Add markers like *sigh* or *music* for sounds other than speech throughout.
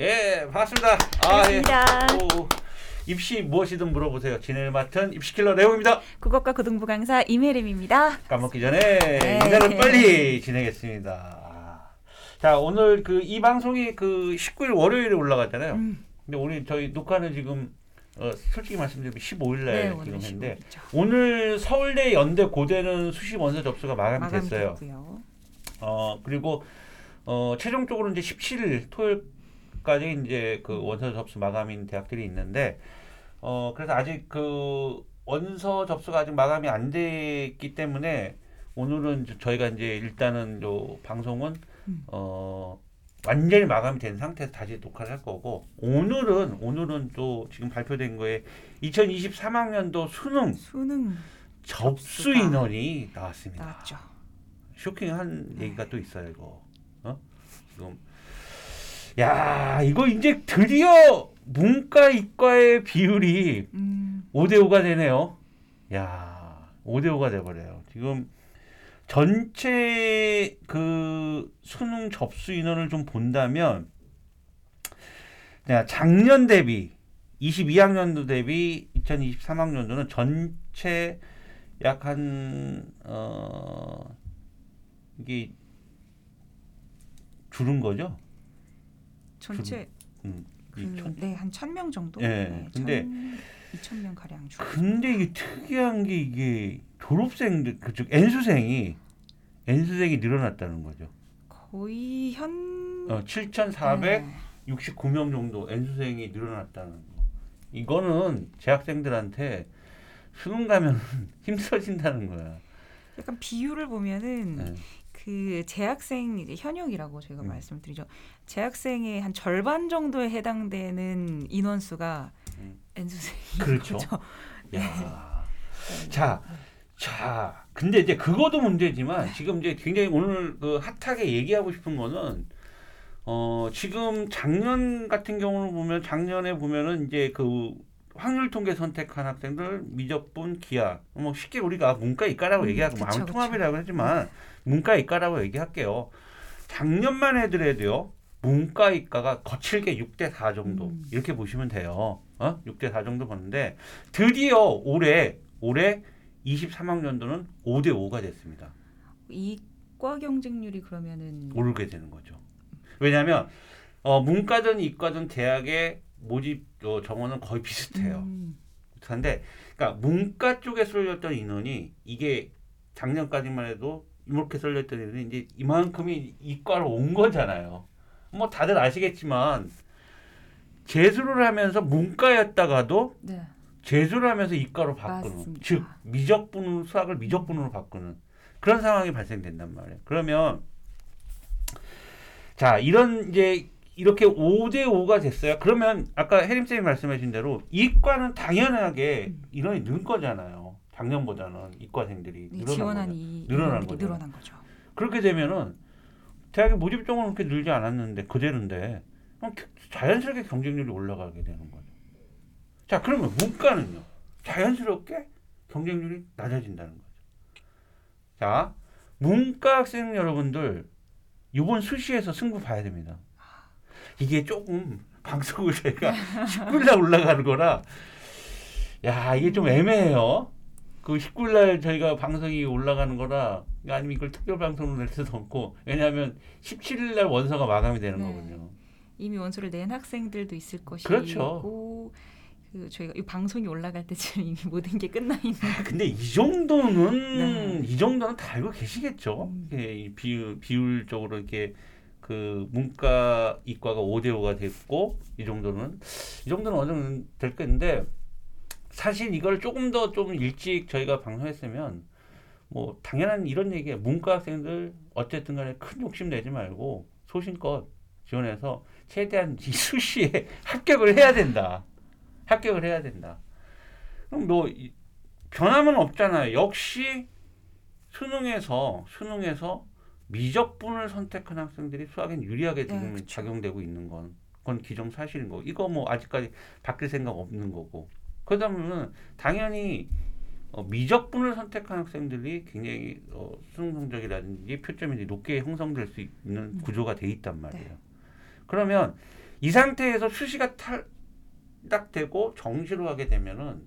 예, 반갑습니다. 아, 반갑습니다. 예. 오, 입시 무엇이든 물어보세요. 진행을 맡은 입시킬러 레오입니다. 국어과 고등부 강사 임혜림입니다. 까먹기 전에 네. 인사를 빨리 진행했습니다. 자, 오늘 그 이 방송이 그 19일 월요일에 올라갔잖아요. 음. 근데 오늘 저희 녹화는 지금 어, 솔직히 말씀드리면 15일 날 네, 지금 했는데 15일이죠. 오늘 서울대 연대 고대는 수시 원서 접수가 마감이 마감이 됐어요. 됐고요. 어 그리고 어 최종적으로 이제 17일 토요일 까지 이제 그 원서 접수 마감인 대학들이 있는데 어 그래서 아직 그 원서 접수가 아직 마감이 안 됐기 때문에 오늘은 저- 저희가 이제 일단은 요 방송은 음. 어 완전히 마감이 된 상태에서 다시 녹화를 할 거고 오늘은 오늘은 또 지금 발표된 거에 2023학년도 수능 수능 접수 접수가 인원이 나왔습니다. 나왔죠. 쇼킹한 네. 얘기가 또 있어요 이거 어 지금 야 이거 이제 드디어 문과 이과의 비율이 음, 5대 5가 되네요. 야 5대 5가 돼 버려요. 지금 전체 그 수능 접수 인원을 좀 본다면 야, 작년 대비 22학년도 대비 2023학년도는 전체 약한 어, 이게 줄은 거죠? 전체 음, 그, 이 천- 네, 한 1000명 정도? 예, 네, 근데 2000명 가량 줄. 근데 이게 특이한 게 이게 졸업생들 그쪽 N수생이 N수생이 늘어났다는 거죠. 거의 현 어, 7,400 네. 69명 정도 N수생이 늘어났다는 거. 이거는 재학생들한테 수능 가면 *laughs* 힘들어진다는 거야. 약간 비율을 보면은 네. 그 재학생 이제 현역이라고 저희가 음. 말씀드리죠. 재학생의 한 절반 정도에 해당되는 인원수가 음. N수생인 그렇죠. 거죠. 야. *laughs* 자, 자, 근데 이제 그것도 문제지만 지금 이제 굉장히 오늘 그 핫하게 얘기하고 싶은 거는 어 지금 작년 같은 경우를 보면 작년에 보면은 이제 그 확률 통계 선택한 학생들 미적분 기하 뭐 쉽게 우리가 문과 이과라고 음, 얘기하고 그쵸, 그쵸. 통합이라고 하지만 문과 이과라고 얘기할게요. 작년만 해더라도요. 문과 이과가 거칠게 6대 4 정도 음. 이렇게 보시면 돼요. 어? 6대 4 정도 보는데 드디어 올해 올해 23학년도는 5대 5가 됐습니다. 이과 경쟁률이 그러면은 오르게 되는 거죠. 왜냐하면 어, 문과든 이과든 대학의 모집 어, 정원은 거의 비슷해요. 음, 비슷한데, 그러니까 문과 쪽에 쏠렸던 인원이 이게 작년까지만 해도 이렇게 쏠렸던 인원이 이제 이만큼이 이과로 온 거잖아요. 뭐 다들 아시겠지만 재수를 하면서 문과였다가도 네. 재수를 하면서 이과로 바꾸는 맞습니다. 즉 미적분으로 수학을 미적분으로 바꾸는 그런 상황이 발생된단 말이에요. 그러면 자 이런 이제 이렇게 5대 5가 됐어요. 그러면 아까 혜림 쌤이 말씀하신 대로 이과는 당연하게 음. 인원이 는 거잖아요. 작년보다는 이과생들이 이 늘어난 거죠. 이 늘어난 거죠. 늘어난 거죠. 그렇게 되면은 대학의 모집 정원은 그렇게 늘지 않았는데 그대로인데 자연스럽게 경쟁률이 올라가게 되는 거죠. 자 그러면 문과는요 자연스럽게 경쟁률이 낮아진다는 거죠. 자 문과 학생 여러분들 이번 수시에서 승부 봐야 됩니다. 이게 조금 방송을 저희가 19일날 *laughs* 올라가는 거라 야 이게 좀 애매해요. 그 19일날 저희가 방송이 올라가는 거라 아니면 이걸 특별 방송으로 낼 수도 없고 왜냐하면 17일날 원서가 마감이 되는 네. 거거든요. 이미 원서를 낸 학생들도 있을 것이고 그렇죠. 그 저희가 이 방송이 올라갈 때쯤 이미 모든 게 끝나 있는 근데 이 정도는 네. 이 정도는 다 알고 계시겠죠. 음. 이게 이 비율 비율적으로 이렇게 그 문과 이과가 5대 5가 됐고 이 정도는 이 정도는 어느 정도 될 건데 사실 이걸 조금 더 좀 일찍 저희가 방송했으면 뭐 당연한 이런 얘기예요. 문과 학생들 어쨌든 간에 큰 욕심 내지 말고 소신껏 지원해서 최대한 *laughs* 이 수시에 합격을 해야 된다. 합격을 해야 된다. 그럼 뭐 이- 변함은 없잖아요. 역시 수능에서 수능에서 미적분을 선택한 학생들이 수학엔 유리하게 네, 지금 그쵸. 작용되고 있는 건 그건 기정 사실인 거고 이거 뭐 아직까지 바뀔 생각 없는 거고 그러다 보면 당연히 어, 미적분을 선택한 학생들이 굉장히 어, 수능 성적이라든지 표점이 높게 형성될 수 있는 음. 구조가 돼 있단 말이에요. 네. 그러면 이 상태에서 수시가 탈락되고 정시로 하게 되면은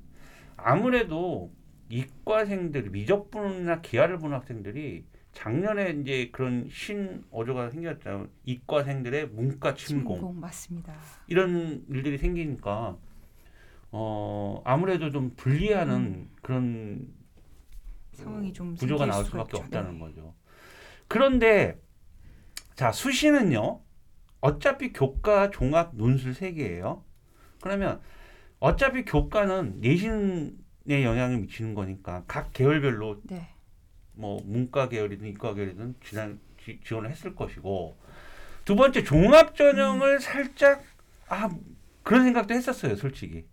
아무래도 이과생들 미적분이나 기하를 본 학생들이 작년에 이제 그런 신어조가 생겼잖아요. 이과생들의 문과 침공 침공 맞습니다. 이런 일들이 생기니까 어 아무래도 좀 불리하는 음. 그런 상황이 좀 구조가 나올 수밖에. 없다는 네. 거죠. 그런데 자 수시는요 어차피 교과 종합 논술 세 개예요. 그러면 어차피 교과는 내신에 영향을 미치는 거니까 각 계열별로 네. 뭐 문과 계열이든 이과 계열이든 지난 지, 지원을 했을 것이고 두 번째 종합 전형을 음. 살짝 아 그런 생각도 했었어요 솔직히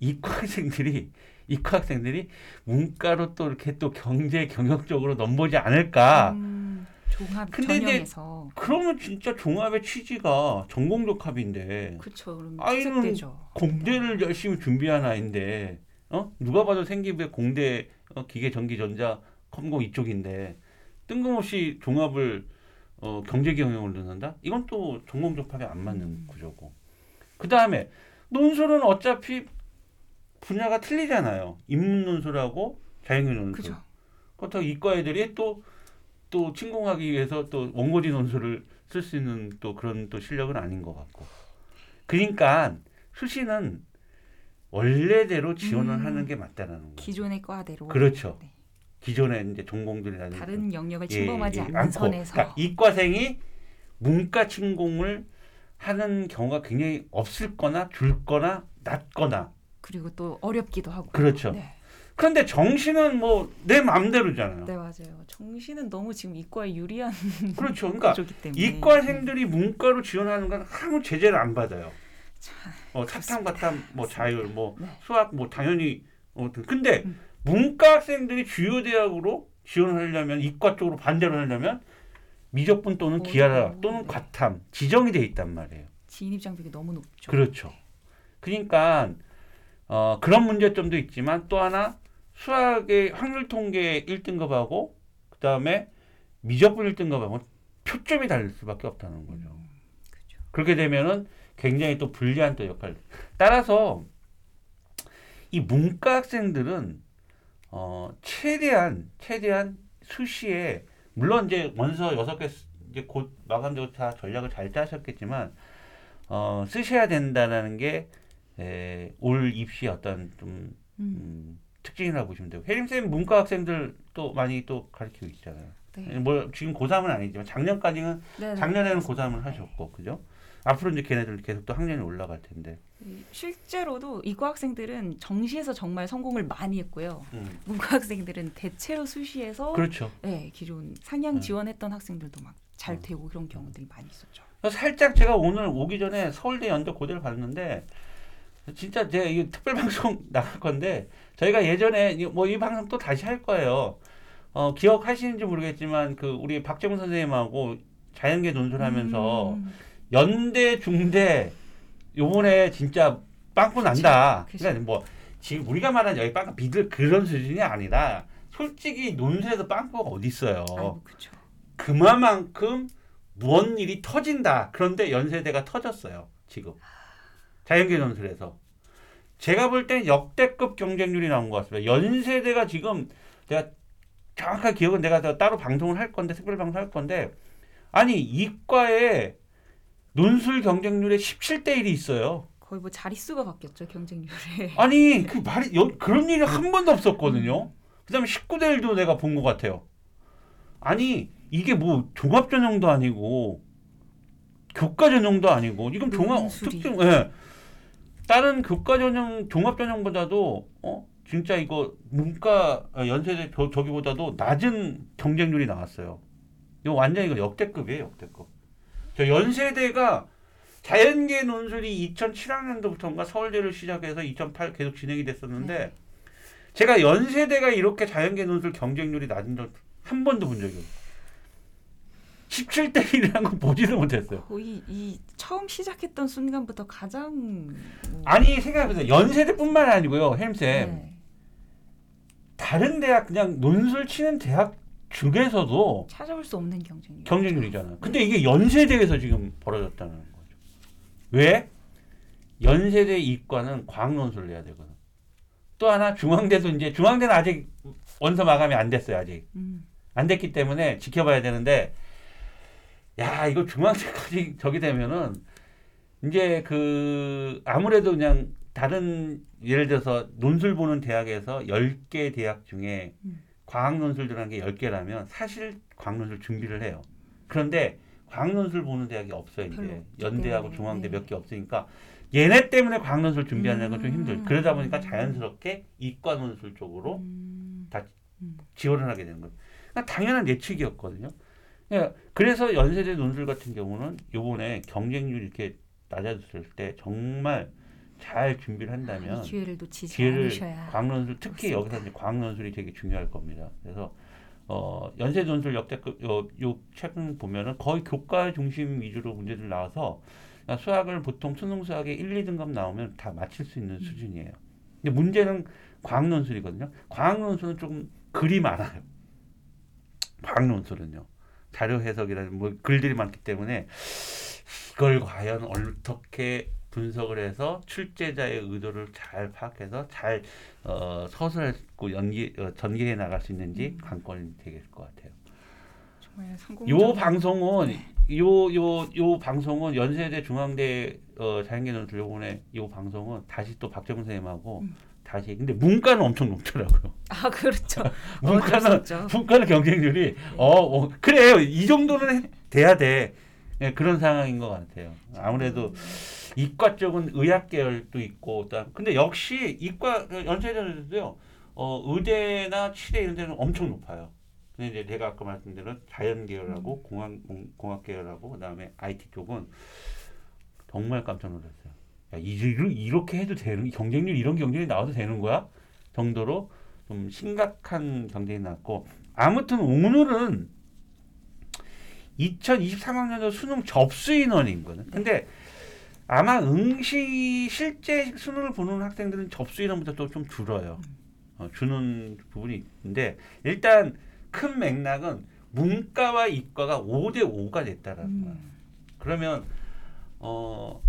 이과 *laughs* 학생들이 이과 학생들이 문과로 또 이렇게 또 경제 경영적으로 넘보지 않을까 음, 종합 근데 이제 전형에서 그러면 진짜 종합의 취지가 전공적 합인데 그렇죠. 그러면 아이는. 공대를 열심히 준비한 아이인데 어 누가 봐도 생기부에 공대 어, 기계 전기 전자 컴공 이쪽인데 뜬금없이 종합을 어, 경제 경영을 넣는다 이건 또 전공 접합에 안 맞는 음. 구조고 그 다음에 논술은 어차피 분야가 틀리잖아요 인문 논술하고 자연계 논술 그죠. 그렇다고 이과 애들이 또 또 침공하기 위해서 또 원고지 논술을 쓸 수 있는 또 그런 또 실력은 아닌 것 같고 그러니까 수시는 원래대로 지원을 음. 하는 게 맞다라는 거예요. 기존의 과대로 그렇죠. 네. 기존에 이제 전공들이라든지 다른 영역을 예, 침범하지 예, 않는 않고. 선에서 그러니까 이과생이 문과 침공을 하는 경우가 굉장히 없을 거나 줄거나 낮거나 그리고 또 어렵기도 하고 그렇죠. 네. 그런데 정시는 뭐내 마음대로잖아요. 네 맞아요. 정시는 너무 지금 이과에 유리한 *laughs* 그렇죠. 그러니까 이과생들이 문과로 지원하는 건 아무 제재를 안 받아요. 참, 어, 사탐, 가탐, 뭐 자율, 뭐 네. 수학, 뭐 당연히. 어, 근데 음. 문과 학생들이 주요 대학으로 지원하려면 이과 쪽으로 반대로 하려면 미적분 또는 오, 기하라 또는 네. 과탐 지정이 돼 있단 말이에요. 진입 장벽이 너무 높죠. 그렇죠. 그러니까 어, 그런 문제점도 있지만 또 하나 수학의 확률 통계 1등급하고 그다음에 미적분 1등급하고 표점이 다를 수밖에 없다는 거죠. 음, 그렇죠. 그렇게 되면은 굉장히 또 불리한 또 역할. 따라서 이 문과 학생들은 어 최대한 최대한 수시에 물론 이제 원서 여섯 개 쓰- 이제 곧 마감되고 다 전략을 잘 짜셨겠지만 어 쓰셔야 된다라는 게올 입시 어떤 좀 음, 음, 특징이라고 보시면 되고 혜림 쌤 문과 학생들 또 많이 또 가르치고 있잖아요. 네. 뭐 지금 고3은 아니지만 작년까지는 네, 네. 작년에는 고3을 하셨고 그죠? 앞으로 이제 걔네들 계속 또 학년이 올라갈 텐데. 이- 실제로도 이과 학생들은 정시에서 정말 성공을 많이 했고요. 음. 문과 학생들은 대체로 수시에서 그렇죠. 네, 기존 상향 네. 지원했던 학생들도 막잘 음. 되고 그런 경우들이 많이 있었죠. 살짝 제가 오늘 오기 전에 서울대 연대 고대를 봤는데 진짜 제가 이 특별 방송 *laughs* 나갈 건데 저희가 예전에 뭐 이 방송 또 다시 할 거예요. 어, 기억하시는지 모르겠지만 그 우리 박정훈 선생님하고 자연계 논술하면서 음, 연대 중대 요번에 진짜 빵꾸 난다. 그러니까 뭐 지금 우리가 말하는 여기 빵꾸 믿을 그런 수준이 아니라 솔직히 논술에서 빵꾸가 어디 있어요. 아이고. 그만큼 무언 일이 터진다. 그런데 연세대가 터졌어요. 지금 자연계 논술에서 제가 볼 땐 역대급 경쟁률이 나온 것 같습니다. 연세대가 지금 제가 정확하게 기억은 내가 더 따로 방송을 할 건데 특별 방송 할 건데 아니 이과에 논술 경쟁률에 17대 1이 있어요. 거의 뭐 자릿수가 바뀌었죠 경쟁률에. *laughs* 아니 그 말이 여, 그런 일이 한 번도 없었거든요. 그다음에 19대 1도 내가 본 것 같아요. 아니 이게 뭐 종합 전형도 아니고 교과 전형도 아니고 이건 종합 논술이. 특징 예. 다른 교과 전형 종합 전형보다도 어 진짜 이거 문과 아, 연세대 저, 저기보다도 낮은 경쟁률이 나왔어요. 이거 완전 이거 역대급이에요 역대급. 저 연세대가 자연계 논술이 2007학년도부터인가 서울대를 시작해서 2008 계속 진행이 됐었는데 네. 제가 연세대가 이렇게 자연계 논술 경쟁률이 낮은 적 한 번도 본 적이 없어요. 17대 1이라는 건 보지도 못했어요. 거의 이 처음 시작했던 순간부터 가장 뭐, 아니 생각해보세요. 연세대뿐만 아니고요, 햄쌤. 네, 다른 대학 그냥 논술 치는 대학 중에서도 찾아볼 수 없는 경쟁률. 경쟁률이잖아요. 근데 이게 연세대에서 지금 벌어졌다는 거죠. 왜? 연세대 이과는 과학논술을 내야 되거든. 또 하나 중앙대도 이제 중앙대는 아직 원서 마감이 안 됐어요 아직 음. 안 됐기 때문에 지켜봐야 되는데 야 이거 중앙대까지 *laughs* 저기 되면은 이제 그 아무래도 그냥 다른 예를 들어서 논술 보는 대학에서 10개 대학 중에 음. 과학 논술 들어간 게 10개라면 사실 과학 논술 준비를 해요. 그런데 과학 논술 보는 대학이 없어요, 이제. 연대하고 때문에. 중앙대 네. 몇개 없으니까 얘네 때문에 과학 논술 준비하는 건좀 음. 힘들. 그러다 보니까 자연스럽게 이과 논술 쪽으로 음. 다 음. 지원을 하게 되는 거예요. 그러니까 당연한 예측이었거든요. 그러니까 그래서 연세대 논술 같은 경우는 요번에 경쟁률 이렇게 낮아졌을 때 정말 잘 준비를 한다면 이 기회를 놓치지 기회를 않으셔야. 과학논술 특히 그렇습니다. 여기서 이제 과학논술이 되게 중요할 겁니다. 그래서 어, 연세 논술 역대급 어, 요 최근 보면은 거의 교과 중심 위주로 문제들 나와서 수학을 보통 수능 수학에 1, 2등급 나오면 다 맞힐 수 있는 수준이에요. 근데 문제는 과학논술이거든요. 과학논술은 조금 글이 많아요. 과학논술은요. 자료 해석이라는 뭐 글들이 많기 때문에 이걸 과연 어떻게 분석을 해서 출제자의 의도를 잘 파악해서 잘 어, 서술하고 연기 어, 전개해 나갈 수 있는지 관건이 되겠을 것 같아요. 정말 성공. 요 방송은 요요 요 방송은 연세대 중앙대 어, 자연계 논술 요번에 요 방송은 다시 또 박정훈 선생님하고 음. 다시 근데 문과는 엄청 높더라고요. 아 그렇죠. *laughs* 문과는 없죠. 문과는 경쟁률이 어, 어 그래요 이 정도는 해- 돼야 돼 예, 그런 상황인 것 같아요. 아무래도 이과 쪽은 의학 계열도 있고 또 근데 역시 이과 그 연세대도요 어, 의대나 치대 이런 데는 엄청 높아요. 근데 이제 제가 아까 말씀드린 자연 계열하고 공학 공- 공학 계열하고 그다음에 IT 쪽은 정말 깜짝 놀랐어요. 야, 이- 이렇게 해도 되는 경쟁률 이런 경쟁이 나와도 되는 거야? 정도로 좀 심각한 경쟁이 났고 아무튼 오늘은 2023학년도 수능 접수 인원이거든. 근데 아마 응시 실제 수능을 보는 학생들은 접수 인원보다 또 좀 줄어요. 어, 주는 부분이 있는데 일단 큰 맥락은 문과와 이과가 5대 5가 됐다라는 거야. 음. 그러면 어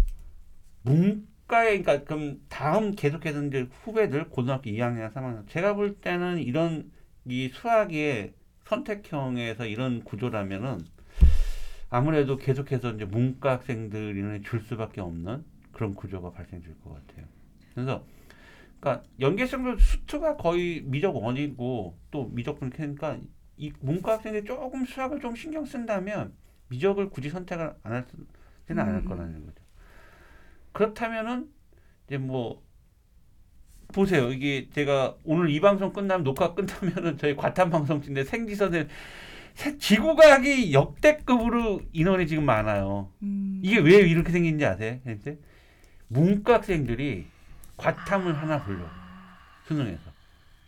문과에 그러니까 그럼 다음 계속해서 이제 후배들 고등학교 2학년, 3학년 제가 볼 때는 이런 이 수학의 선택형에서 이런 구조라면은 아무래도 계속해서 이제 문과 학생들이 줄 수밖에 없는 그런 구조가 발생될 것 같아요. 그래서 그러니까 연계성도 수트가 거의 미적 원이고 또 미적분 캐니까 이 문과 학생들이 조금 수학을 좀 신경 쓴다면 미적을 굳이 선택을 안 할지는 않을 음. 거라는 거죠. 그렇다면은 이제 뭐 보세요. 이게 제가 오늘 이 방송 끝나면 녹화 끝나면은 저희 과탐 방송인데 생지선에 세- 지구과학이 역대급으로 인원이 지금 많아요. 음. 이게 왜 이렇게 생긴지 아세요? 근데 문과 학생들이 과탐을 하나 불러 수능에서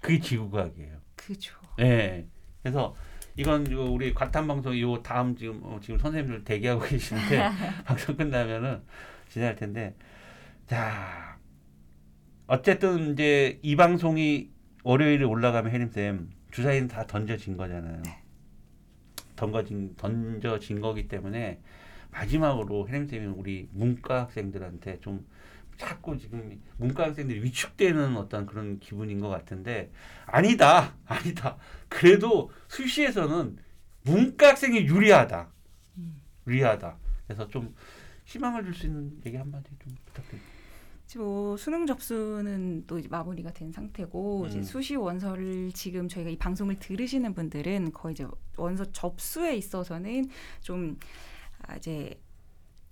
그게 지구과학이에요. 그죠. 네. 그래서 이건 요 우리 과탐 방송 요 다음 지금 어, 지금 선생님들 대기하고 *laughs* 계시는데 *laughs* 방송 끝나면은 지날 텐데 자 어쨌든 이제 이 방송이 월요일에 올라가면 혜림 쌤 주사위는 다 던져진 거잖아요. 던져진 던져진 거기 때문에 마지막으로 혜림 쌤이 우리 문과 학생들한테 좀 자꾸 지금 문과 학생들이 위축되는 어떤 그런 기분인 것 같은데 아니다 아니다 그래도 수시에서는 문과 학생이 유리하다 음. 유리하다 그래서 좀 희망을 줄 수 있는 얘기 한마디 좀 부탁드립니다. 뭐 수능 접수는 또 이제 마무리가 된 상태고 음. 이제 수시 원서를 지금 저희가 이 방송을 들으시는 분들은 거의 이제 원서 접수에 있어서는 좀 아, 이제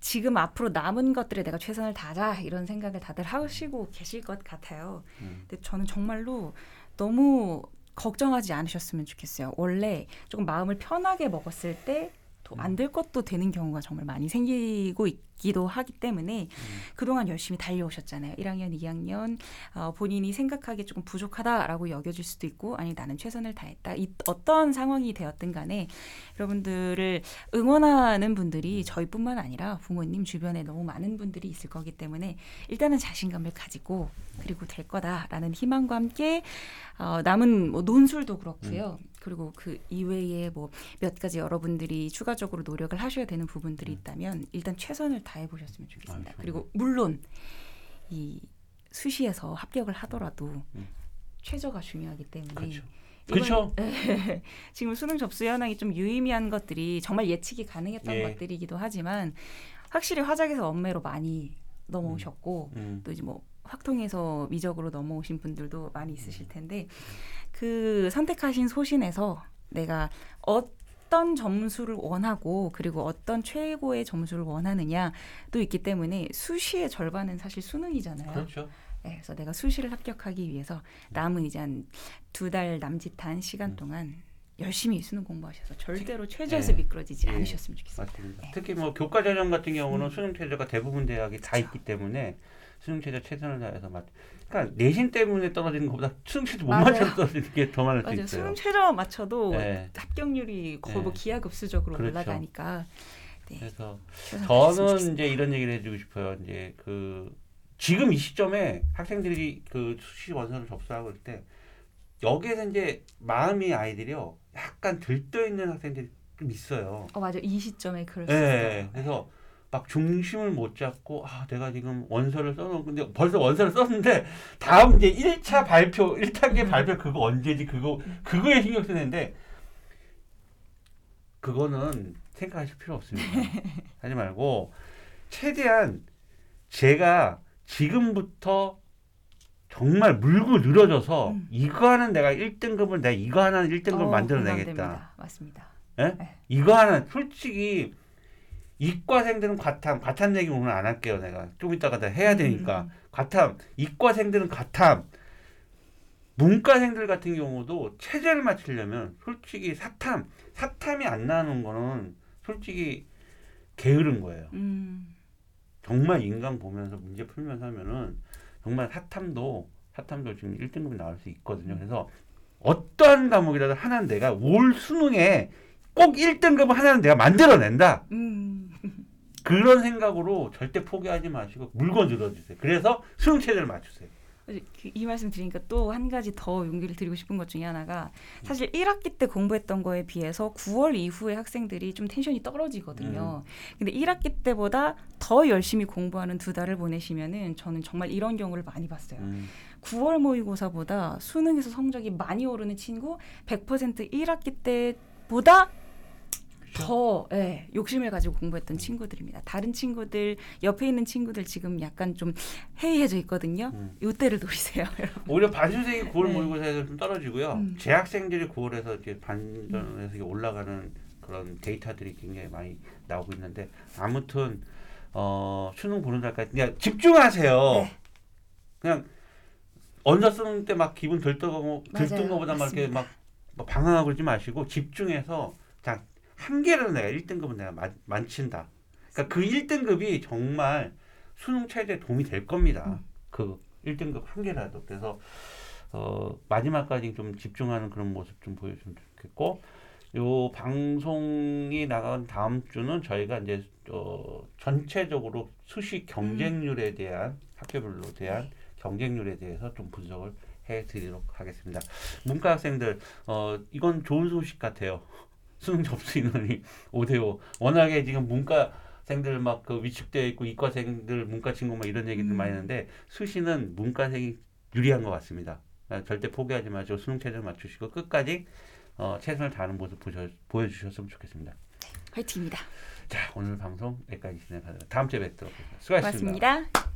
지금 앞으로 남은 것들에 내가 최선을 다하자 이런 생각을 다들 하시고 계실 것 같아요. 음. 근데 저는 정말로 너무 걱정하지 않으셨으면 좋겠어요. 원래 조금 마음을 편하게 먹었을 때 또 안 될 것도 되는 경우가 정말 많이 생기고 있 기도 하기 때문에 그동안 열심히 달려오셨잖아요. 1학년, 2학년 어, 본인이 생각하기에 조금 부족하다라고 여겨질 수도 있고 아니 나는 최선을 다했다. 이, 어떤 상황이 되었든 간에 여러분들을 응원하는 분들이 저희뿐만 아니라 부모님 주변에 너무 많은 분들이 있을 거기 때문에 일단은 자신감을 가지고 그리고 될 거다라는 희망과 함께 어, 남은 뭐 논술도 그렇고요. 그리고 그 이외에 뭐 몇 가지 여러분들이 추가적으로 노력을 하셔야 되는 부분들이 있다면 일단 최선을 다 해 보셨으면 좋겠습니다. 아, 그리고 물론 이 수시에서 합격을 하더라도 음. 최저가 중요하기 때문에 그렇죠. 그렇죠. *laughs* 지금 수능 접수 현황이 좀 유의미한 것들이 정말 예측이 가능했던 예. 것들이기도 하지만 확실히 화작에서 엄매로 많이 넘어오셨고 음. 또 이제 뭐 확통해서 미적으로 넘어오신 분들도 많이 있으실 텐데 그 선택하신 소신에서 내가 어 떤 점수를 원하고 그리고 어떤 최고의 점수를 원하느냐도 있기 때문에 수시의 절반은 사실 수능이잖아요. 그렇죠. 네, 그래서 내가 수시를 합격하기 위해서 남은 이제 한 두 달 남짓한 시간 음. 동안 열심히 수능 공부하셔서 절대로 최저에서 예. 미끄러지지 예. 않으셨으면 좋겠습니다. 맞습니다. 네. 특히 뭐 교과 전형 같은 경우는 음. 수능 최저가 대부분 대학이 다 그렇죠. 있기 때문에 수능 최저 최선을 다해서 맞. 그러니까 내신 때문에 떨어지는 것보다 수능 최저 못 맞아요. 맞춰서 떨어지는 게 더 많을 수 맞아요. 있어요. 수능 최저 맞춰도 네. 합격률이 거의 뭐 네. 기하급수적으로 그렇죠. 올라가니까 네, 그래서 저는. 이제 이런 얘기를 해주고 싶어요. 이제 그 지금 이 시점에 학생들이 그 수시 원서를 접수하고 있을 때 여기에서 이제 마음이 아이들이요 약간 들떠 있는 학생들이 좀 있어요. 어 맞아 이 시점에 그럴 수 예, 있어요. 그래서 막 중심을 못 잡고 아 내가 지금 원서를 써놓은 근데 벌써 원서를 썼는데 다음 이제 1차 발표 1단계 발표 그거 언제지 그거 그거에 신경 쓰는데 그거는 생각하실 필요 없습니다. *laughs* 하지 말고 최대한 제가 지금부터 정말 물고 늘어져서 음. 이거 하는 내가 1등급을 내가 이거 하나는 1등급 어, 만들어내겠다. 공감됩니다. 맞습니다. 이거 하나 솔직히 이과생들은 과탐 과탐 얘기 오늘 안 할게요 내가. 좀 이따가 다 해야 되니까. 음, 과탐 이과생들은 과탐. 문과생들 같은 경우도 체제를 맞추려면 솔직히 사탐 사탐이 안 나오는 거는 솔직히 게으른 거예요. 음, 정말 인강 보면서 문제 풀면서 하면은 정말 사탐도 사탐도 지금 1등급이 나올 수 있거든요. 그래서 어떠한 과목이라도 하나는 내가 올 수능에 꼭 1등급 하나는 내가 만들어낸다. 음. 그런 생각으로 절대 포기하지 마시고 물건 들어주세요. 그래서 수능 체제를 맞추세요. 그- 이 말씀 드리니까 또 한 가지 더 용기를 드리고 싶은 것 중에 하나가 사실 1학기 때 공부했던 거에 비해서 9월 이후에 학생들이 좀 텐션이 떨어지거든요. 근데 1학기 때보다 더 열심히 공부하는 두 달을 보내시면은 저는 정말 이런 경우를 많이 봤어요. 음, 9월 모의고사보다 수능에서 성적이 많이 오르는 친구 100% 1학기 때 보다 더 예, 욕심을 가지고 공부했던 친구들입니다. 다른 친구들 옆에 있는 친구들 지금 약간 좀 해이해져 있거든요. 음. 요때를 노리세요. *laughs* 여러분. 오히려 반수생이 9월 네. 모의고사에서 좀 떨어지고요. 음. 재학생들이 9월에서 이제 반전에서 이렇게 올라가는 그런 데이터들이 굉장히 많이 나오고 있는데 아무튼 어, 수능 보는 날까지 그냥 집중하세요. 네. 그냥 언서 쓰는 때 막 기분 들떠고. 들뜬 거보다 막 이렇게 막 방황하고 그러지 마시고 집중해서 자 한 개라도 내가 1등급은 내가 만, 만친다. 그러니까 그 1등급이 정말 수능 체제에 도움이 될 겁니다. 음. 그 1등급 한 개라도. 그래서 어, 마지막까지 좀 집중하는 그런 모습 좀 보여주면 좋겠고 요 방송이 나간 다음 주는 저희가 이제 어, 전체적으로 수시 경쟁률에 대한 학교별로 대한 경쟁률에 대해서 좀 분석을 해드리도록 하겠습니다. 문과 학생들 어, 이건 좋은 소식 같아요. 수능 접수 인원이 5대5 *laughs* 워낙에 지금 문과 생들 막 그 위축되어 있고 이과생들 문과 친구 막 이런 얘기들 음. 많이 하는데 수시는 문과생이 유리한 것 같습니다. 아, 절대 포기하지 마시고 수능 체제를 맞추시고 끝까지 어, 최선을 다하는 모습 보셔, 보여주셨으면 좋겠습니다. 화이팅입니다. 자 오늘 방송 여기까지 진행하도록 다음 주에 뵙도록 하겠습니다. 수고하셨습니다. 고맙습니다.